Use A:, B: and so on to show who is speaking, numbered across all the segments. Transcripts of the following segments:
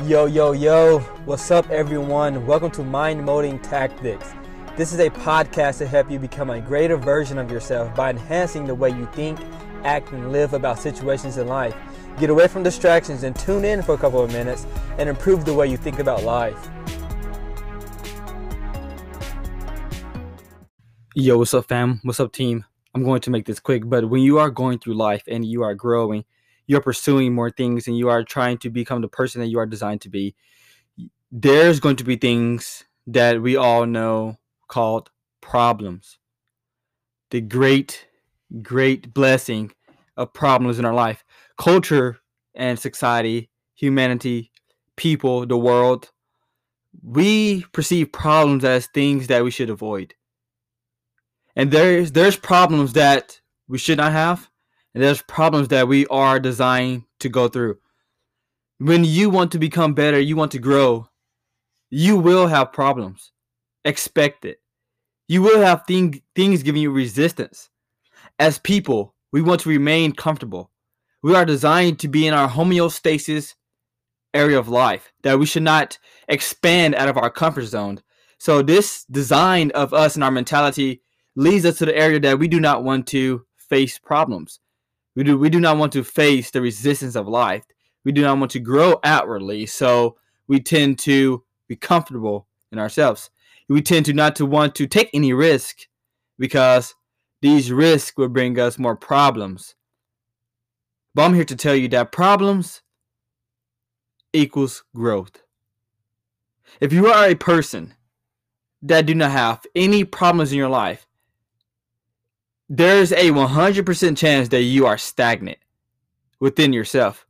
A: Yo, yo, yo, what's up, everyone? Welcome to Mind Molding Tactics. This is a podcast to help you become a greater version of yourself by enhancing the way you think, act, and live about situations in life. Get away from distractions and tune in for a couple of minutes and improve the way you think about life. Yo, what's up, fam? What's up, team? I'm going to make this quick, but when you are going through life and you are growing, you're pursuing more things and you are trying to become the person that you are designed to be, there's going to be things that we all know called problems. The great, great blessing of problems in our life. Culture and society, humanity, people, the world, we perceive problems as things that we should avoid. And there's there's problems that we should not have, and there's problems that we are designed to go through. When you want to become better, you want to grow, you will have problems. Expect it. You will have thing, things giving you resistance. As people, we want to remain comfortable. We are designed to be in our homeostasis area of life, that we should not expand out of our comfort zone. So, this design of us and our mentality leads us to the area that we do not want to face problems. We do we do not want to face the resistance of life. We do not want to grow outwardly, so we tend to be comfortable in ourselves. We tend to not to want to take any risk because these risks will bring us more problems. But I'm here to tell you that problems equals growth. If you are a person that do not have any problems in your life, there's a 100% chance that you are stagnant within yourself.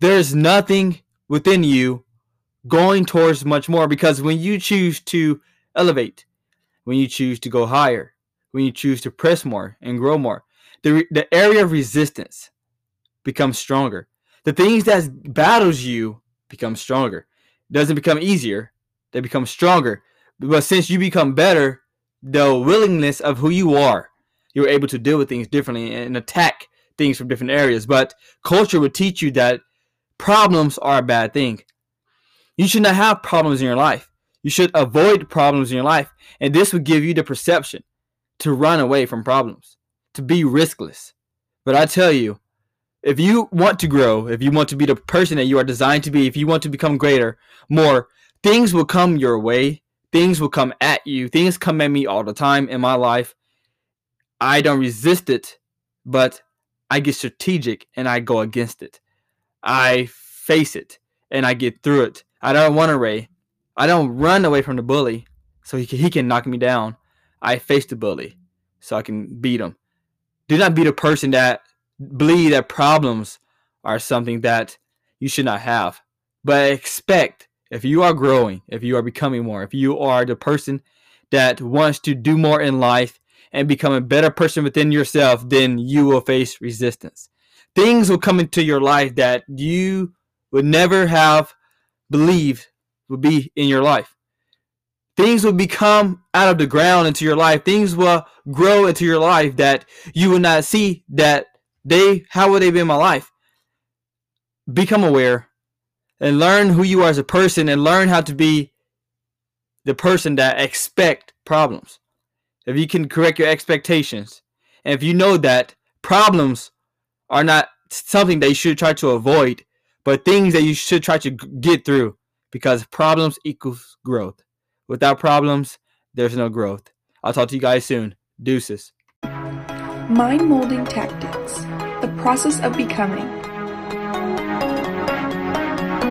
A: There's nothing within you going towards much more because when you choose to elevate, when you choose to go higher, when you choose to press more and grow more, the, the area of resistance becomes stronger. The things that battles you become stronger. It doesn't become easier, they become stronger. But since you become better, the willingness of who you are you're able to deal with things differently and attack things from different areas. But culture would teach you that problems are a bad thing. You should not have problems in your life. You should avoid problems in your life. And this would give you the perception to run away from problems, to be riskless. But I tell you, if you want to grow, if you want to be the person that you are designed to be, if you want to become greater, more, things will come your way. Things will come at you. Things come at me all the time in my life. I don't resist it, but I get strategic and I go against it. I face it and I get through it. I don't want to run away. I don't run away from the bully so he can, he can knock me down. I face the bully so I can beat him. Do not be the person that believe that problems are something that you should not have. But expect if you are growing, if you are becoming more, if you are the person that wants to do more in life and become a better person within yourself, then you will face resistance. Things will come into your life that you would never have believed would be in your life. Things will become out of the ground into your life. Things will grow into your life that you will not see that they how would they be in my life? Become aware and learn who you are as a person and learn how to be the person that expect problems if you can correct your expectations, and if you know that problems are not something that you should try to avoid, but things that you should try to get through, because problems equals growth. Without problems, there's no growth. I'll talk to you guys soon. Deuces.
B: Mind molding tactics, the process of becoming